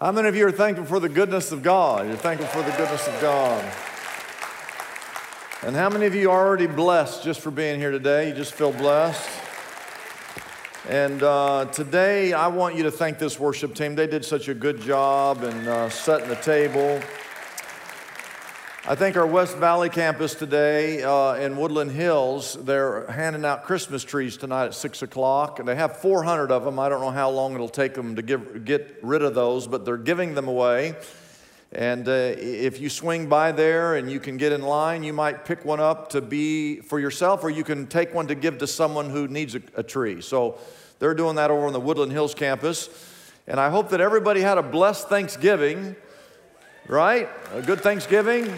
How many of you are thankful for the goodness of God? You're thankful for the goodness of God. And how many of you are already blessed just for being here today? You just feel blessed? And uh, today, I want you to thank this worship team. They did such a good job in uh, setting the table. I think our West Valley campus today uh, in Woodland Hills, they're handing out Christmas trees tonight at 6 o'clock. And they have 400 of them. I don't know how long it'll take them to give, get rid of those, but they're giving them away. And uh, if you swing by there and you can get in line, you might pick one up to be for yourself, or you can take one to give to someone who needs a, a tree. So they're doing that over on the Woodland Hills campus. And I hope that everybody had a blessed Thanksgiving right? A good Thanksgiving.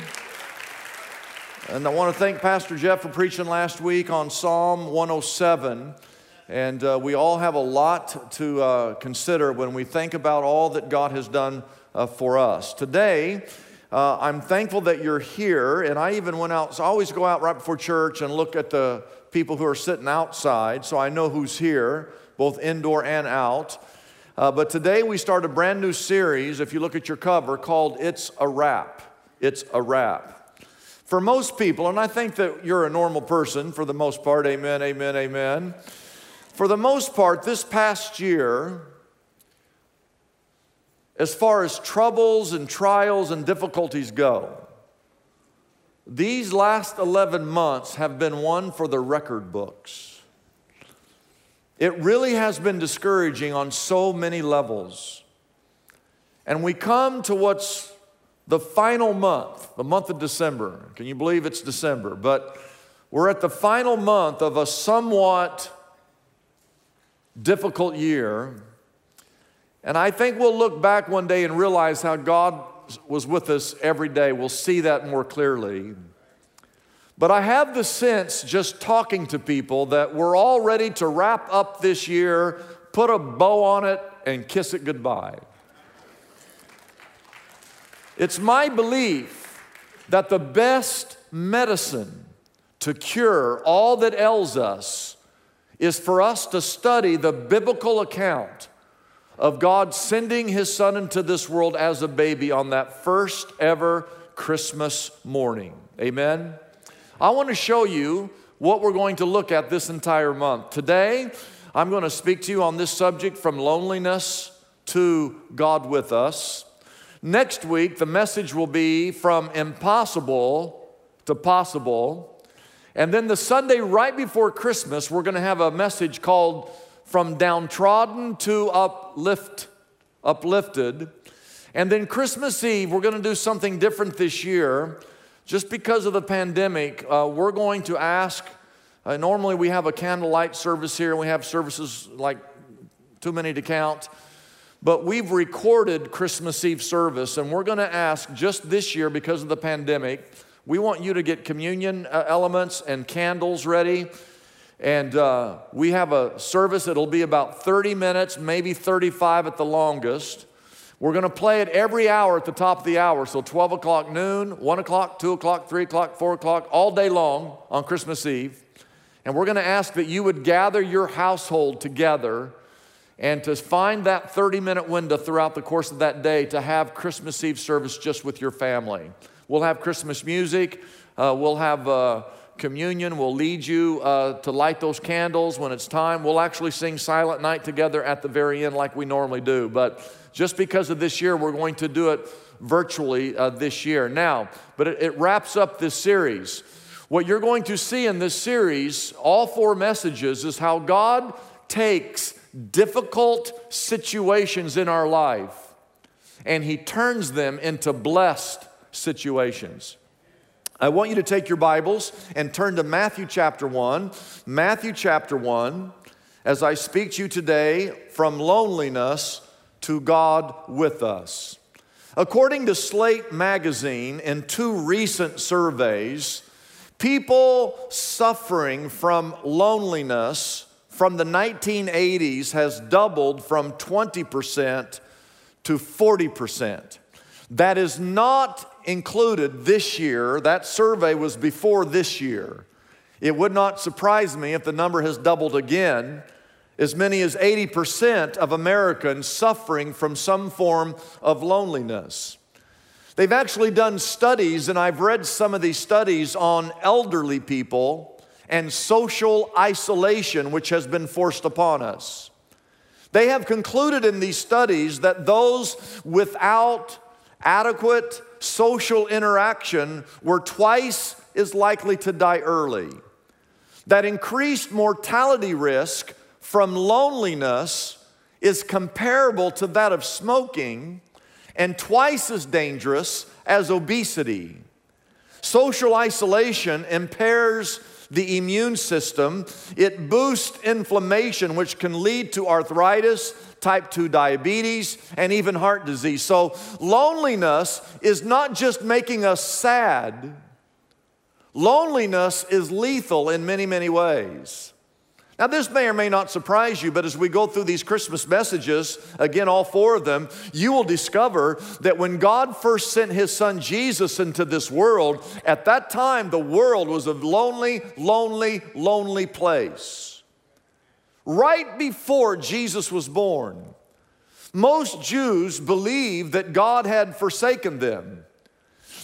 And I want to thank Pastor Jeff for preaching last week on Psalm 107. And uh, we all have a lot to uh, consider when we think about all that God has done uh, for us. Today, uh, I'm thankful that you're here. And I even went out, so I always go out right before church and look at the people who are sitting outside so I know who's here, both indoor and out. Uh, but today we start a brand new series, if you look at your cover, called It's a Wrap. It's a Wrap. For most people, and I think that you're a normal person for the most part, amen, amen, amen. For the most part, this past year, as far as troubles and trials and difficulties go, these last 11 months have been one for the record books. It really has been discouraging on so many levels. And we come to what's the final month, the month of December. Can you believe it's December? But we're at the final month of a somewhat difficult year. And I think we'll look back one day and realize how God was with us every day. We'll see that more clearly. But I have the sense, just talking to people, that we're all ready to wrap up this year, put a bow on it, and kiss it goodbye. It's my belief that the best medicine to cure all that ails us is for us to study the biblical account of God sending His Son into this world as a baby on that first ever Christmas morning. Amen? I want to show you what we're going to look at this entire month. Today, I'm going to speak to you on this subject from loneliness to God with us. Next week, the message will be from impossible to possible. And then the Sunday right before Christmas, we're going to have a message called From Downtrodden to Uplift, Uplifted. And then Christmas Eve, we're going to do something different this year. Just because of the pandemic, uh, we're going to ask. Uh, normally, we have a candlelight service here, and we have services like too many to count. But we've recorded Christmas Eve service, and we're going to ask just this year because of the pandemic. We want you to get communion uh, elements and candles ready. And uh, we have a service that'll be about 30 minutes, maybe 35 at the longest. We're going to play it every hour at the top of the hour. So 12 o'clock noon, 1 o'clock, 2 o'clock, 3 o'clock, 4 o'clock, all day long on Christmas Eve. And we're going to ask that you would gather your household together and to find that 30 minute window throughout the course of that day to have Christmas Eve service just with your family. We'll have Christmas music, uh, we'll have uh, communion, we'll lead you uh, to light those candles when it's time. We'll actually sing Silent Night together at the very end, like we normally do. But just because of this year, we're going to do it virtually uh, this year. Now, but it, it wraps up this series. What you're going to see in this series, all four messages, is how God takes difficult situations in our life and He turns them into blessed situations. I want you to take your Bibles and turn to Matthew chapter 1. Matthew chapter 1, as I speak to you today from loneliness to God with us. According to Slate magazine, in two recent surveys, people suffering from loneliness from the 1980s has doubled from 20% to 40%. That is not included this year. That survey was before this year. It would not surprise me if the number has doubled again as many as 80% of Americans suffering from some form of loneliness. They've actually done studies, and I've read some of these studies on elderly people and social isolation, which has been forced upon us. They have concluded in these studies that those without adequate social interaction were twice as likely to die early. That increased mortality risk from loneliness is comparable to that of smoking and twice as dangerous as obesity. Social isolation impairs the immune system, it boosts inflammation, which can lead to arthritis, type 2 diabetes, and even heart disease. So, loneliness is not just making us sad, loneliness is lethal in many, many ways. Now, this may or may not surprise you, but as we go through these Christmas messages, again, all four of them, you will discover that when God first sent his son Jesus into this world, at that time, the world was a lonely, lonely, lonely place. Right before Jesus was born, most Jews believed that God had forsaken them.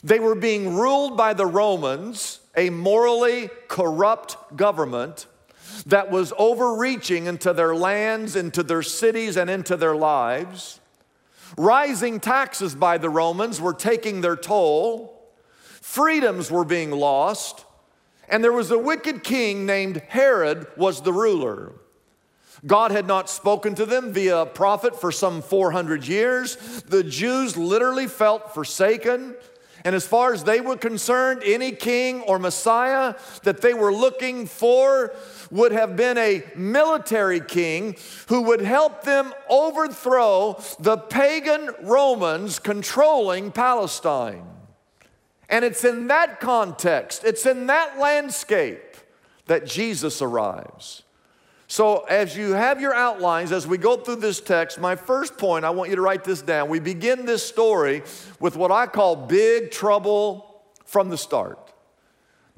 They were being ruled by the Romans, a morally corrupt government that was overreaching into their lands, into their cities, and into their lives. Rising taxes by the Romans were taking their toll. Freedoms were being lost. And there was a wicked king named Herod was the ruler. God had not spoken to them via a prophet for some 400 years. The Jews literally felt forsaken. And as far as they were concerned, any king or Messiah that they were looking for would have been a military king who would help them overthrow the pagan Romans controlling Palestine. And it's in that context, it's in that landscape that Jesus arrives. So, as you have your outlines, as we go through this text, my first point, I want you to write this down. We begin this story with what I call big trouble from the start.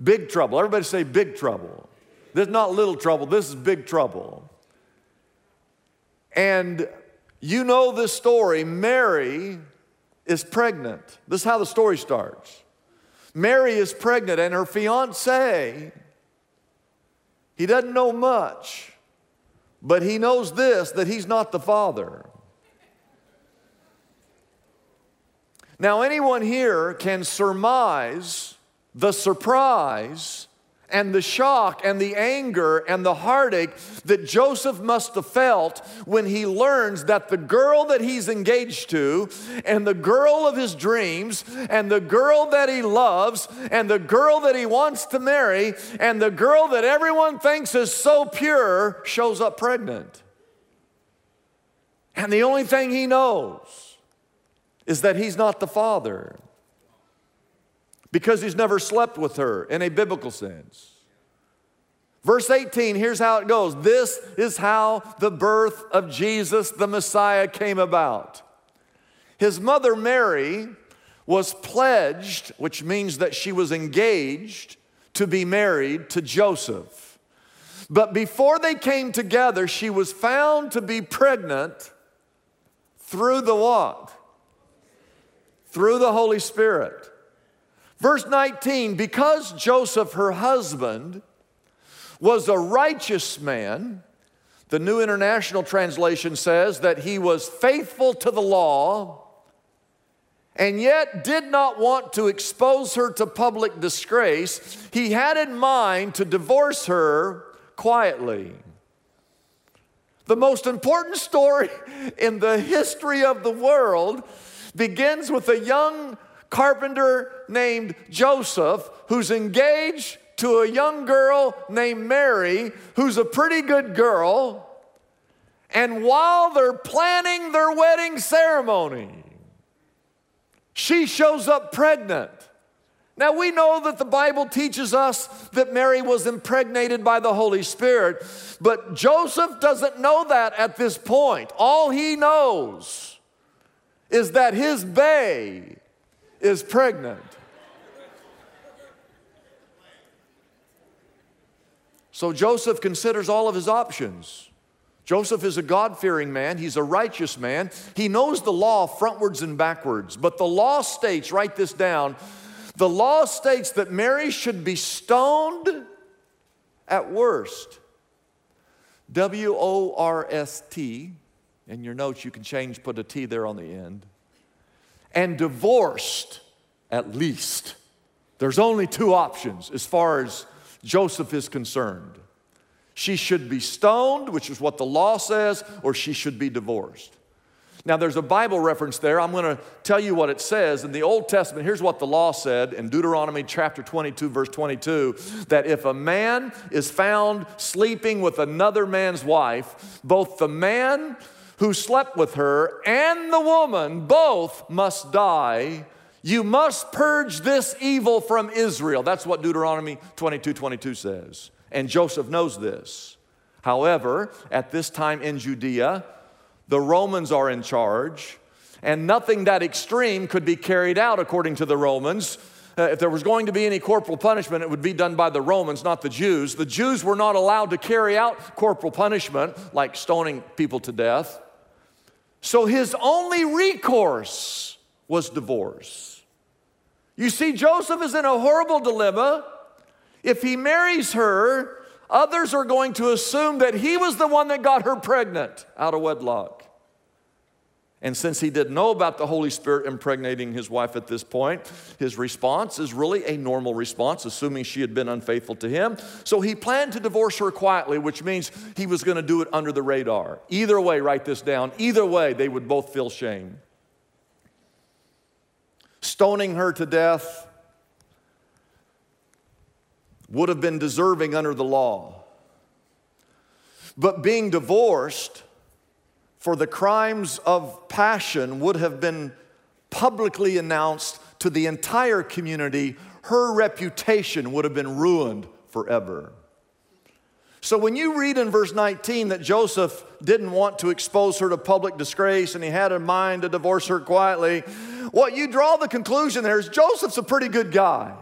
Big trouble. Everybody say big trouble. This is not little trouble, this is big trouble. And you know this story. Mary is pregnant. This is how the story starts. Mary is pregnant, and her fiance, he doesn't know much, but he knows this that he's not the father. Now, anyone here can surmise the surprise and the shock and the anger and the heartache that Joseph must have felt when he learns that the girl that he's engaged to, and the girl of his dreams, and the girl that he loves, and the girl that he wants to marry, and the girl that everyone thinks is so pure shows up pregnant. And the only thing he knows is that he's not the father because he's never slept with her in a biblical sense. Verse 18, here's how it goes. This is how the birth of Jesus, the Messiah, came about. His mother Mary was pledged, which means that she was engaged to be married to Joseph. But before they came together, she was found to be pregnant through the what? Through the Holy Spirit. Verse 19, because Joseph, her husband, was a righteous man, the New International Translation says that he was faithful to the law and yet did not want to expose her to public disgrace. He had in mind to divorce her quietly. The most important story in the history of the world begins with a young carpenter named Joseph who's engaged to a young girl named Mary who's a pretty good girl. And while they're planning their wedding ceremony, she shows up pregnant. Now, we know that the Bible teaches us that Mary was impregnated by the Holy Spirit, but Joseph doesn't know that at this point. All he knows is that his bae is pregnant. So Joseph considers all of his options. Joseph is a God fearing man. He's a righteous man. He knows the law frontwards and backwards. But the law states, write this down, the law states that Mary should be stoned at worst. W O R S T. In your notes, you can change, put a T there on the end. And divorced at least. There's only two options as far as Joseph is concerned. She should be stoned, which is what the law says, or she should be divorced. Now, there's a Bible reference there. I'm going to tell you what it says. In the Old Testament, here's what the law said in Deuteronomy chapter 22, verse 22 that if a man is found sleeping with another man's wife, both the man who slept with her and the woman both must die. You must purge this evil from Israel. That's what Deuteronomy 22, 22 says. And Joseph knows this. However, at this time in Judea, the Romans are in charge, and nothing that extreme could be carried out according to the Romans. Uh, if there was going to be any corporal punishment, it would be done by the Romans, not the Jews. The Jews were not allowed to carry out corporal punishment, like stoning people to death. So his only recourse was divorce. You see, Joseph is in a horrible dilemma. If he marries her, others are going to assume that he was the one that got her pregnant out of wedlock. And since he didn't know about the Holy Spirit impregnating his wife at this point, his response is really a normal response, assuming she had been unfaithful to him. So he planned to divorce her quietly, which means he was going to do it under the radar. Either way, write this down. Either way, they would both feel shame. Stoning her to death would have been deserving under the law. But being divorced for the crimes of passion would have been publicly announced to the entire community. Her reputation would have been ruined forever. So, when you read in verse 19 that Joseph didn't want to expose her to public disgrace and he had in mind to divorce her quietly, what you draw the conclusion there is Joseph's a pretty good guy.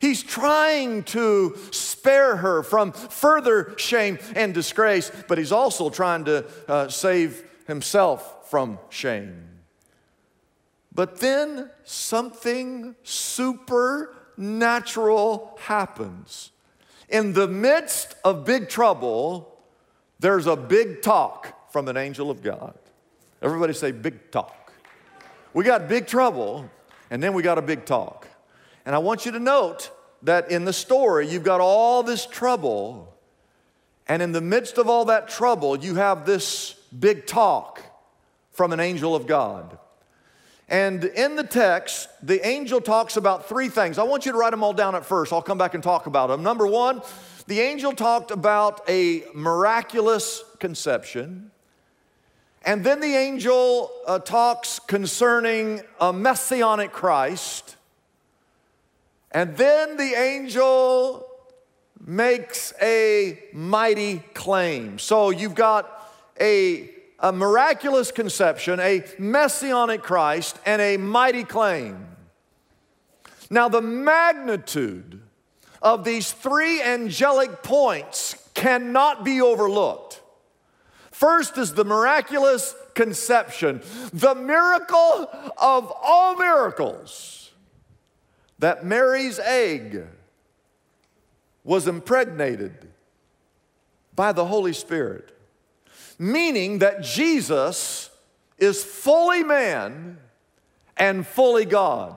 He's trying to spare her from further shame and disgrace, but he's also trying to uh, save himself from shame. But then something supernatural happens. In the midst of big trouble, there's a big talk from an angel of God. Everybody say, big talk. We got big trouble, and then we got a big talk. And I want you to note that in the story, you've got all this trouble, and in the midst of all that trouble, you have this big talk from an angel of God. And in the text, the angel talks about three things. I want you to write them all down at first. I'll come back and talk about them. Number one, the angel talked about a miraculous conception. And then the angel uh, talks concerning a messianic Christ. And then the angel makes a mighty claim. So you've got a, a miraculous conception, a messianic Christ, and a mighty claim. Now, the magnitude of these three angelic points cannot be overlooked. First is the miraculous conception, the miracle of all miracles that Mary's egg was impregnated by the Holy Spirit, meaning that Jesus is fully man and fully God.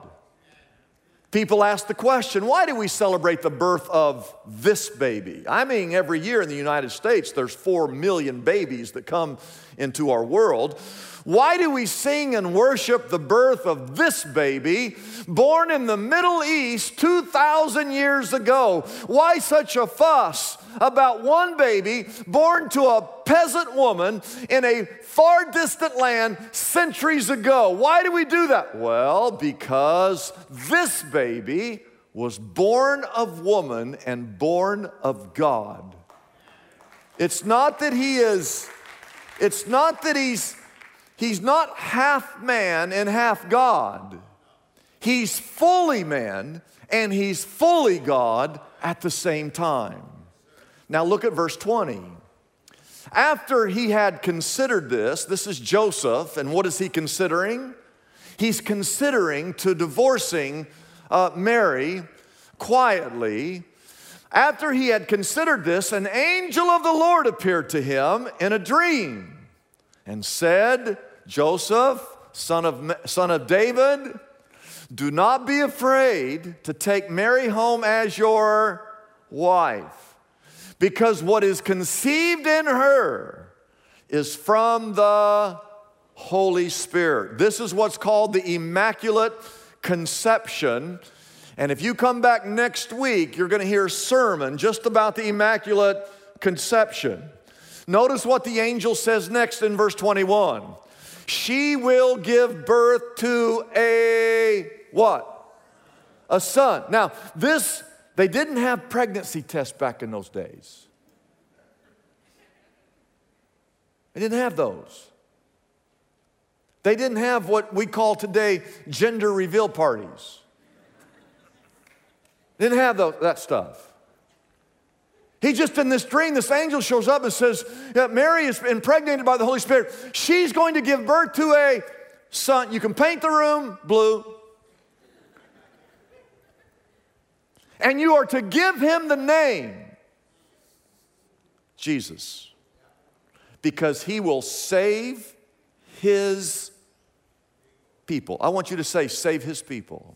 People ask the question why do we celebrate the birth of this baby? I mean, every year in the United States, there's four million babies that come into our world. Why do we sing and worship the birth of this baby born in the Middle East 2,000 years ago? Why such a fuss about one baby born to a peasant woman in a far distant land centuries ago? Why do we do that? Well, because this baby was born of woman and born of God. It's not that he is, it's not that he's He's not half man and half God. He's fully man and he's fully God at the same time. Now look at verse 20. After he had considered this, this is Joseph, and what is he considering? He's considering to divorcing uh, Mary quietly. After he had considered this, an angel of the Lord appeared to him in a dream and said, Joseph, son of, son of David, do not be afraid to take Mary home as your wife, because what is conceived in her is from the Holy Spirit. This is what's called the Immaculate Conception. And if you come back next week, you're going to hear a sermon just about the Immaculate Conception. Notice what the angel says next in verse 21. She will give birth to a what? A son. Now, this, they didn't have pregnancy tests back in those days. They didn't have those. They didn't have what we call today gender reveal parties. Didn't have that stuff. He just in this dream, this angel shows up and says, yeah, Mary is impregnated by the Holy Spirit. She's going to give birth to a son. You can paint the room blue. And you are to give him the name Jesus because he will save his people. I want you to say, save his people.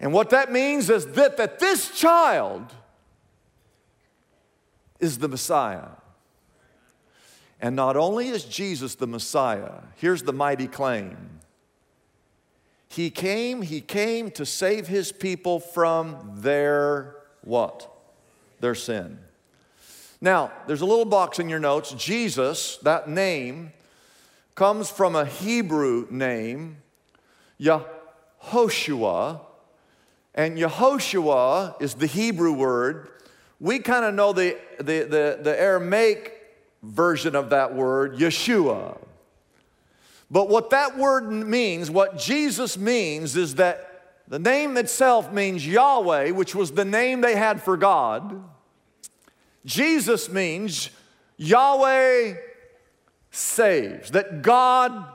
And what that means is that, that this child is the Messiah. And not only is Jesus the Messiah, here's the mighty claim he came, he came to save his people from their what? Their sin. Now, there's a little box in your notes. Jesus, that name, comes from a Hebrew name, Yehoshua. And Yehoshua is the Hebrew word. We kind of know the, the, the, the Aramaic version of that word, Yeshua. But what that word means, what Jesus means, is that the name itself means Yahweh, which was the name they had for God. Jesus means Yahweh saves, that God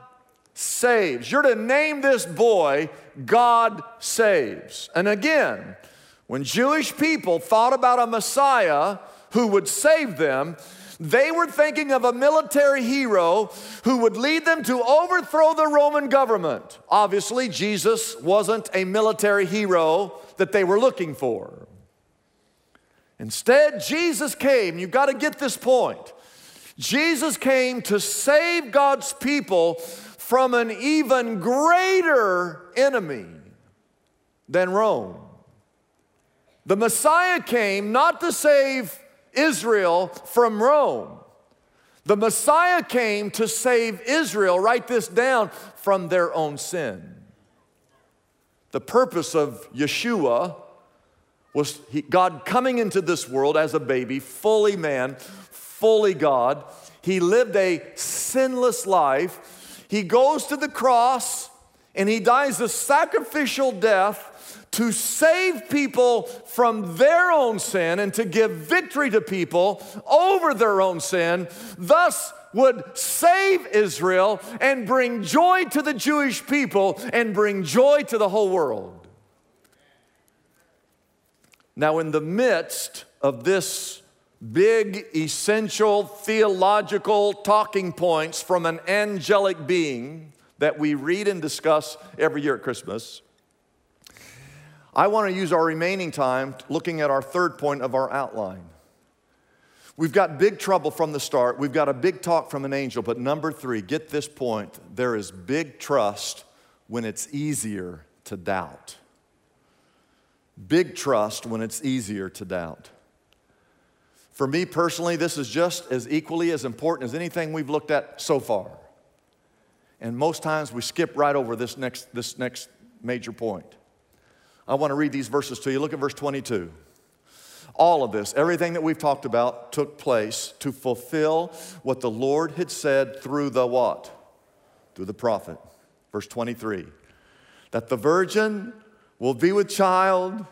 saves. You're to name this boy God saves. And again, when Jewish people thought about a Messiah who would save them, they were thinking of a military hero who would lead them to overthrow the Roman government. Obviously, Jesus wasn't a military hero that they were looking for. Instead, Jesus came, you've got to get this point. Jesus came to save God's people from an even greater enemy than Rome. The Messiah came not to save Israel from Rome. The Messiah came to save Israel, write this down, from their own sin. The purpose of Yeshua was he, God coming into this world as a baby, fully man, fully God. He lived a sinless life. He goes to the cross and he dies a sacrificial death to save people from their own sin and to give victory to people over their own sin, thus would save Israel and bring joy to the Jewish people and bring joy to the whole world. Now, in the midst of this big, essential theological talking points from an angelic being that we read and discuss every year at Christmas, I want to use our remaining time looking at our third point of our outline. We've got big trouble from the start. We've got a big talk from an angel. But number three, get this point there is big trust when it's easier to doubt. Big trust when it's easier to doubt. For me personally, this is just as equally as important as anything we've looked at so far. And most times we skip right over this next, this next major point. I want to read these verses to you. Look at verse 22. All of this, everything that we've talked about, took place to fulfill what the Lord had said through the what? Through the prophet. Verse 23 that the virgin will be with child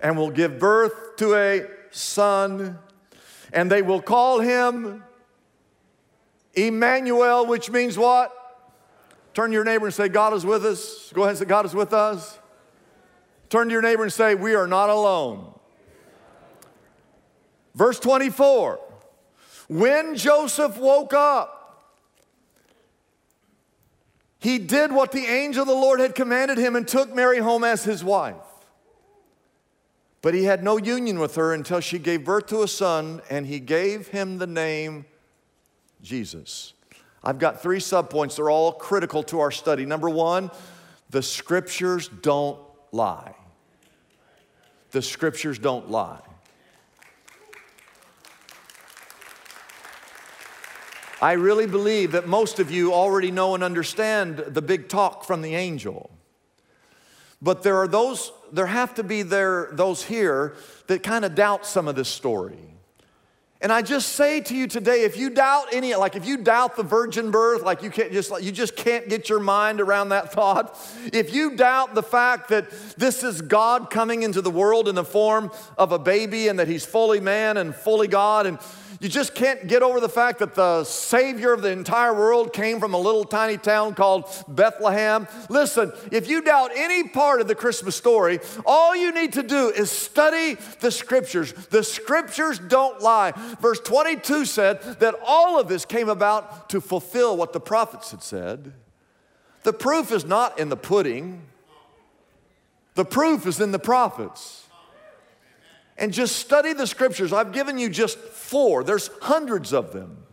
and will give birth to a son, and they will call him Emmanuel, which means what? Turn to your neighbor and say, God is with us. Go ahead and say, God is with us. Turn to your neighbor and say, We are not alone. Verse 24 When Joseph woke up, he did what the angel of the Lord had commanded him and took Mary home as his wife. But he had no union with her until she gave birth to a son, and he gave him the name Jesus. I've got three subpoints. They're all critical to our study. Number one, the scriptures don't lie. The scriptures don't lie. I really believe that most of you already know and understand the big talk from the angel. But there are those, there have to be there, those here that kind of doubt some of this story. And I just say to you today, if you doubt any, like if you doubt the virgin birth, like you can't just, like you just can't get your mind around that thought. If you doubt the fact that this is God coming into the world in the form of a baby and that He's fully man and fully God, and you just can't get over the fact that the Savior of the entire world came from a little tiny town called Bethlehem. Listen, if you doubt any part of the Christmas story, all you need to do is study the scriptures. The scriptures don't lie. Verse 22 said that all of this came about to fulfill what the prophets had said. The proof is not in the pudding, the proof is in the prophets and just study the scriptures. I've given you just four, there's hundreds of them.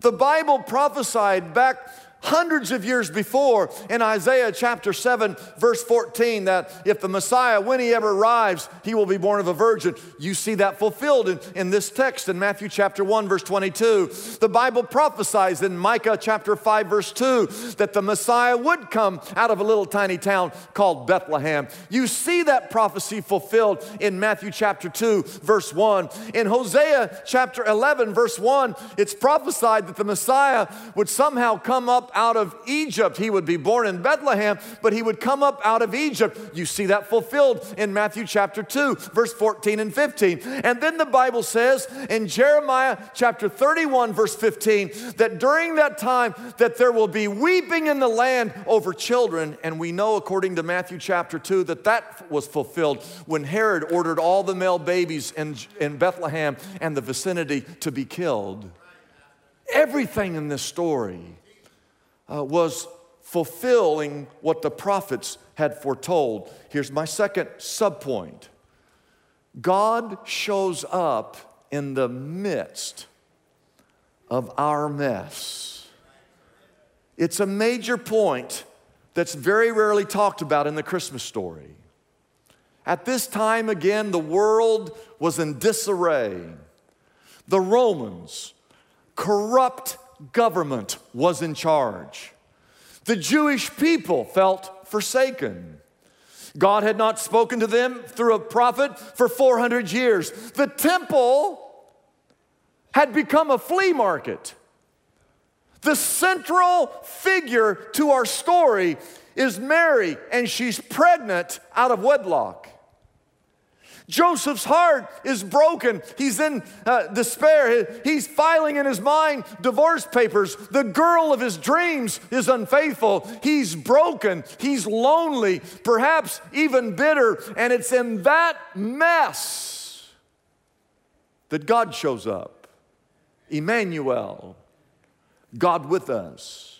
The Bible prophesied back hundreds of years before in Isaiah chapter 7, verse 14, that if the Messiah, when he ever arrives, he will be born of a virgin. You see that fulfilled in, in this text in Matthew chapter 1, verse 22. The Bible prophesies in Micah chapter 5, verse 2, that the Messiah would come out of a little tiny town called Bethlehem. You see that prophecy fulfilled in Matthew chapter 2, verse 1. In Hosea chapter 11, verse 1, it's prophesied that the Messiah would somehow come up out of Egypt. He would be born in Bethlehem, but he would come up out of Egypt. You see that fulfilled in Matthew chapter 2, verse 14 and 15. And then the Bible says in Jeremiah chapter 31, verse 15, that during that time that there will be weeping in the land over children. And we know according to Matthew chapter 2 that that was fulfilled when Herod ordered all the male babies in, in Bethlehem and the vicinity to be killed. Everything in this story uh, was fulfilling what the prophets had foretold. Here's my second subpoint God shows up in the midst of our mess. It's a major point that's very rarely talked about in the Christmas story. At this time, again, the world was in disarray. The Romans, corrupt government was in charge. The Jewish people felt forsaken. God had not spoken to them through a prophet for 400 years. The temple had become a flea market. The central figure to our story is Mary, and she's pregnant out of wedlock. Joseph's heart is broken. He's in uh, despair. He's filing in his mind divorce papers. The girl of his dreams is unfaithful. He's broken. He's lonely, perhaps even bitter. And it's in that mess that God shows up. Emmanuel, God with us.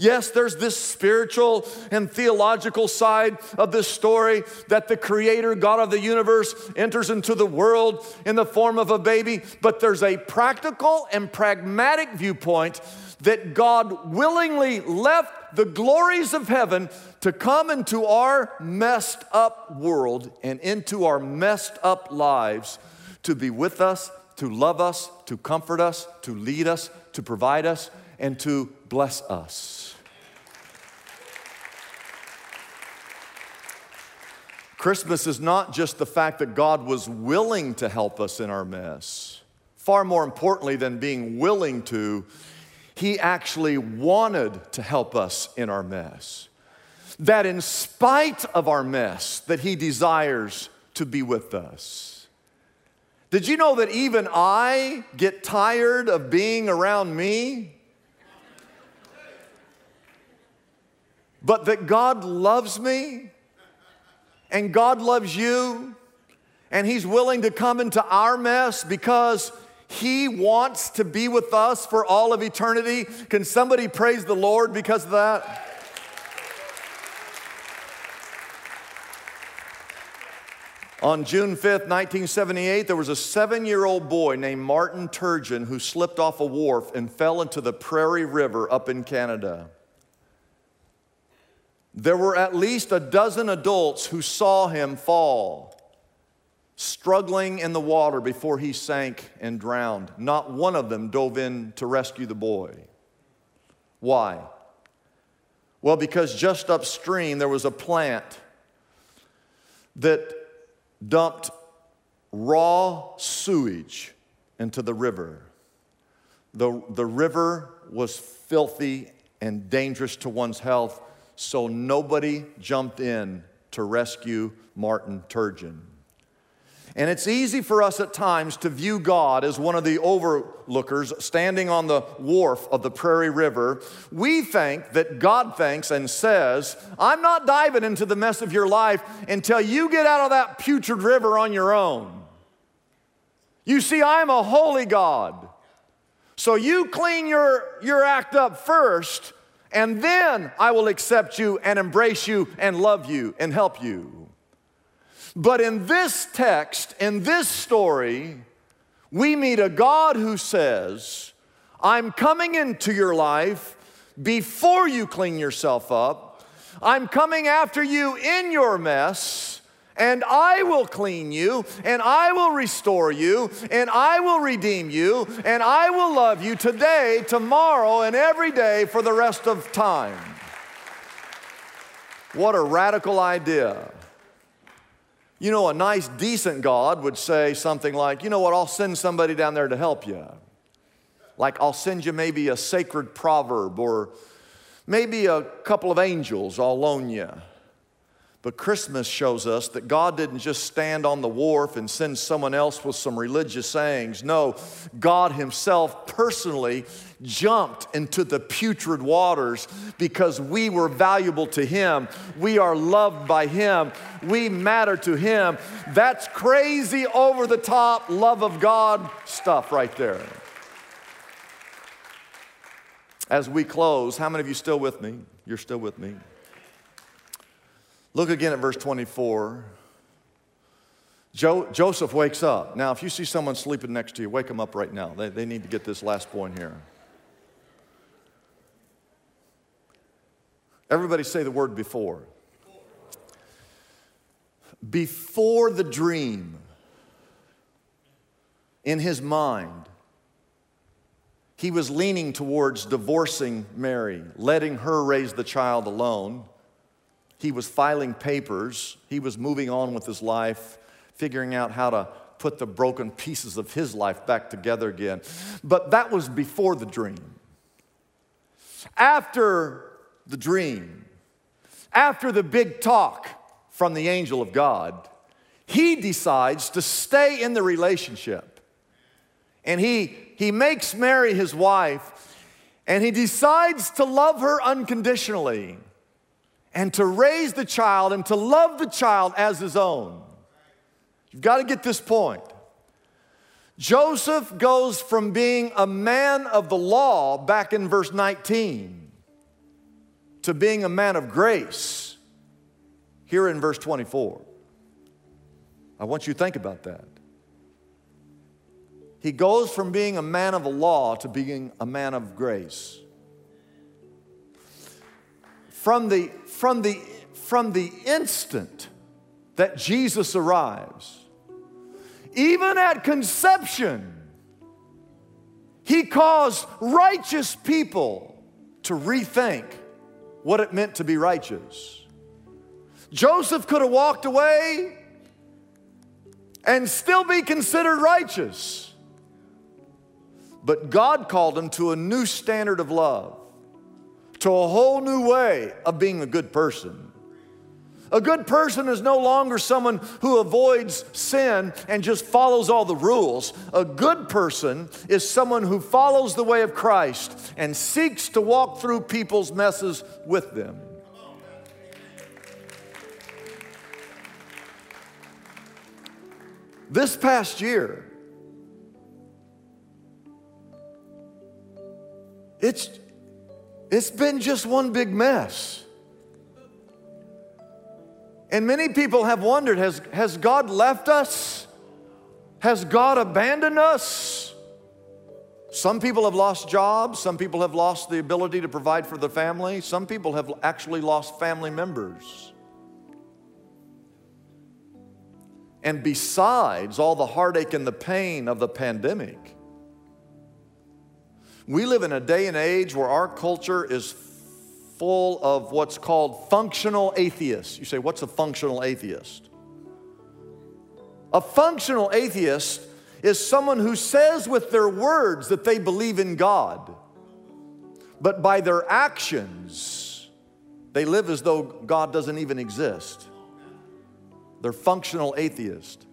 Yes, there's this spiritual and theological side of this story that the creator, God of the universe, enters into the world in the form of a baby, but there's a practical and pragmatic viewpoint that God willingly left the glories of heaven to come into our messed up world and into our messed up lives to be with us, to love us, to comfort us, to lead us, to provide us, and to bless us. Christmas is not just the fact that God was willing to help us in our mess. Far more importantly than being willing to, He actually wanted to help us in our mess. That in spite of our mess, that He desires to be with us. Did you know that even I get tired of being around me? But that God loves me and God loves you and He's willing to come into our mess because He wants to be with us for all of eternity. Can somebody praise the Lord because of that? On June 5th, 1978, there was a seven year old boy named Martin Turgeon who slipped off a wharf and fell into the Prairie River up in Canada. There were at least a dozen adults who saw him fall, struggling in the water before he sank and drowned. Not one of them dove in to rescue the boy. Why? Well, because just upstream there was a plant that dumped raw sewage into the river. The, the river was filthy and dangerous to one's health, so nobody jumped in to rescue Martin Turgeon. And it's easy for us at times to view God as one of the overlookers standing on the wharf of the Prairie River. We think that God thinks and says, I'm not diving into the mess of your life until you get out of that putrid river on your own. You see, I'm a holy God. So you clean your, your act up first, and then I will accept you and embrace you and love you and help you. But in this text, in this story, we meet a God who says, I'm coming into your life before you clean yourself up. I'm coming after you in your mess, and I will clean you, and I will restore you, and I will redeem you, and I will love you today, tomorrow, and every day for the rest of time. What a radical idea. You know, a nice, decent God would say something like, you know what, I'll send somebody down there to help you. Like, I'll send you maybe a sacred proverb or maybe a couple of angels I'll loan you. But Christmas shows us that God didn't just stand on the wharf and send someone else with some religious sayings. No, God Himself personally jumped into the putrid waters because we were valuable to Him. We are loved by Him. We matter to Him. That's crazy, over the top love of God stuff right there. As we close, how many of you still with me? You're still with me. Look again at verse 24. Jo- Joseph wakes up. Now, if you see someone sleeping next to you, wake them up right now. They, they need to get this last point here. Everybody say the word before. Before the dream, in his mind, he was leaning towards divorcing Mary, letting her raise the child alone. He was filing papers. He was moving on with his life, figuring out how to put the broken pieces of his life back together again. But that was before the dream. After the dream, after the big talk from the angel of God, he decides to stay in the relationship. And he, he makes Mary his wife, and he decides to love her unconditionally and to raise the child and to love the child as his own. You've got to get this point. Joseph goes from being a man of the law back in verse 19 to being a man of grace here in verse 24. I want you to think about that. He goes from being a man of the law to being a man of grace. From the from the, from the instant that Jesus arrives, even at conception, he caused righteous people to rethink what it meant to be righteous. Joseph could have walked away and still be considered righteous. But God called him to a new standard of love to a whole new way of being a good person. A good person is no longer someone who avoids sin and just follows all the rules. A good person is someone who follows the way of Christ and seeks to walk through people's messes with them. This past year, it's, it's been just one big mess. And many people have wondered has, has God left us? Has God abandoned us? Some people have lost jobs. Some people have lost the ability to provide for the family. Some people have actually lost family members. And besides all the heartache and the pain of the pandemic, we live in a day and age where our culture is full of what's called functional atheists. You say, what's a functional atheist? A functional atheist is someone who says with their words that they believe in God, but by their actions, they live as though God doesn't even exist. They're functional atheists.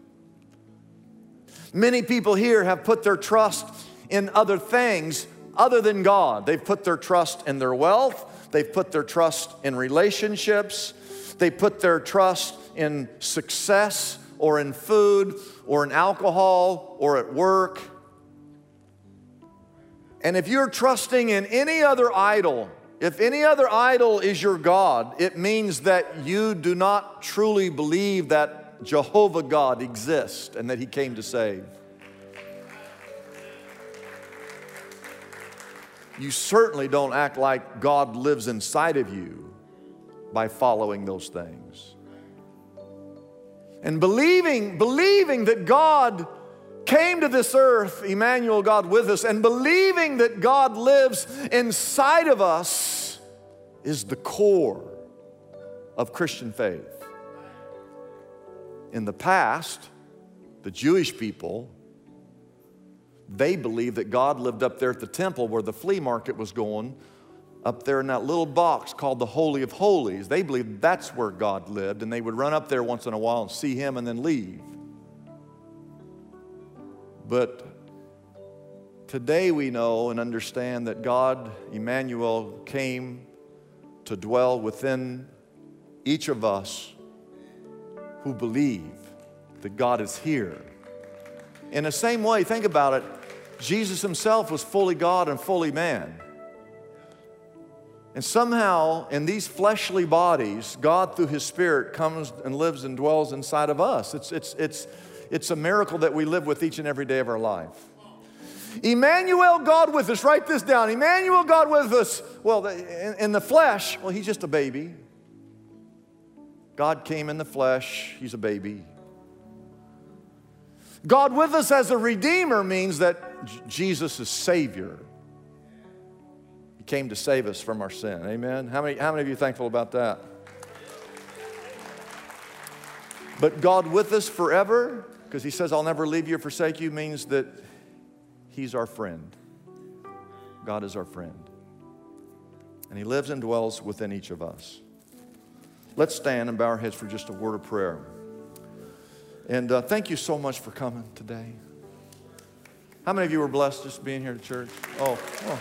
Many people here have put their trust in other things other than God. They've put their trust in their wealth, they've put their trust in relationships, they put their trust in success or in food or in alcohol or at work. And if you're trusting in any other idol, if any other idol is your God, it means that you do not truly believe that Jehovah God exists and that He came to save. You certainly don't act like God lives inside of you by following those things. And believing, believing that God came to this earth, Emmanuel, God with us, and believing that God lives inside of us is the core of Christian faith. In the past, the Jewish people, they believed that God lived up there at the temple where the flea market was going, up there in that little box called the Holy of Holies. They believed that's where God lived, and they would run up there once in a while and see Him and then leave. But today we know and understand that God, Emmanuel, came to dwell within each of us who believe that God is here. In the same way, think about it, Jesus himself was fully God and fully man. And somehow, in these fleshly bodies, God, through His Spirit, comes and lives and dwells inside of us. It's, it's, it's, it's a miracle that we live with each and every day of our life. Emmanuel, God with us. Write this down. Emmanuel, God with us. Well, in, in the flesh, well, he's just a baby. God came in the flesh, he's a baby. God with us as a redeemer means that Jesus is Savior. He came to save us from our sin. Amen. How many, how many of you thankful about that? But God with us forever, because He says, I'll never leave you or forsake you, means that He's our friend. God is our friend. And He lives and dwells within each of us. Let's stand and bow our heads for just a word of prayer. And uh, thank you so much for coming today. How many of you were blessed just being here at church? Oh, oh.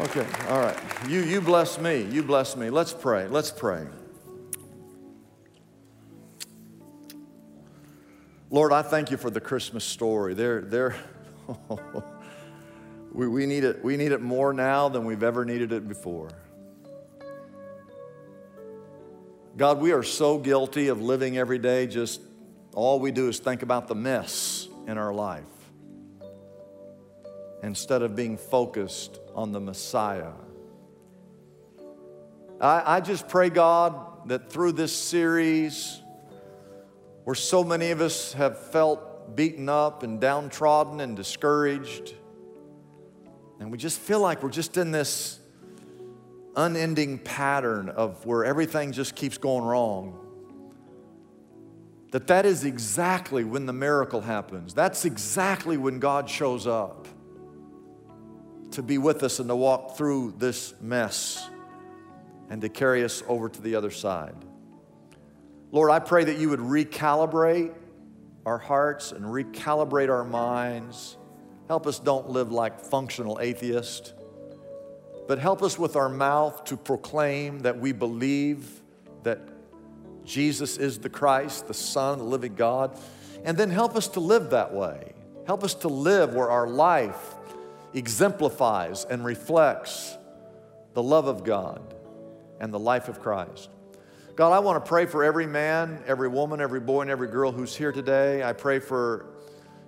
Okay, all right. You, you bless me. You bless me. Let's pray. Let's pray. Lord, I thank you for the Christmas story. There, there. we, we, need it, we need it more now than we've ever needed it before. God, we are so guilty of living every day just all we do is think about the mess in our life instead of being focused on the Messiah. I, I just pray, God, that through this series, where so many of us have felt beaten up and downtrodden and discouraged, and we just feel like we're just in this unending pattern of where everything just keeps going wrong that that is exactly when the miracle happens that's exactly when god shows up to be with us and to walk through this mess and to carry us over to the other side. Lord, I pray that you would recalibrate our hearts and recalibrate our minds. Help us don't live like functional atheists, but help us with our mouth to proclaim that we believe that Jesus is the Christ, the Son the living God, and then help us to live that way. Help us to live where our life exemplifies and reflects the love of God and the life of Christ. God, I want to pray for every man, every woman, every boy, and every girl who's here today. I pray for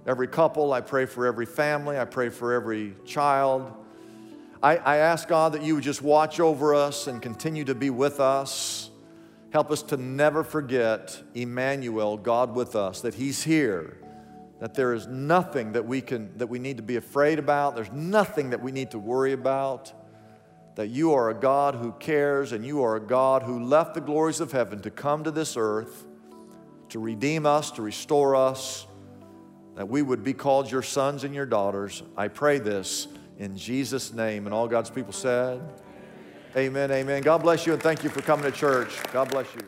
every couple. I pray for every family. I pray for every child. I, I ask God that you would just watch over us and continue to be with us. Help us to never forget Emmanuel, God with us, that He's here, that there is nothing that we, can, that we need to be afraid about, there's nothing that we need to worry about that you are a God who cares and you are a God who left the glories of heaven to come to this earth to redeem us, to restore us, that we would be called your sons and your daughters. I pray this in Jesus' name. And all God's people said, Amen, amen. God bless you and thank you for coming to church. God bless you.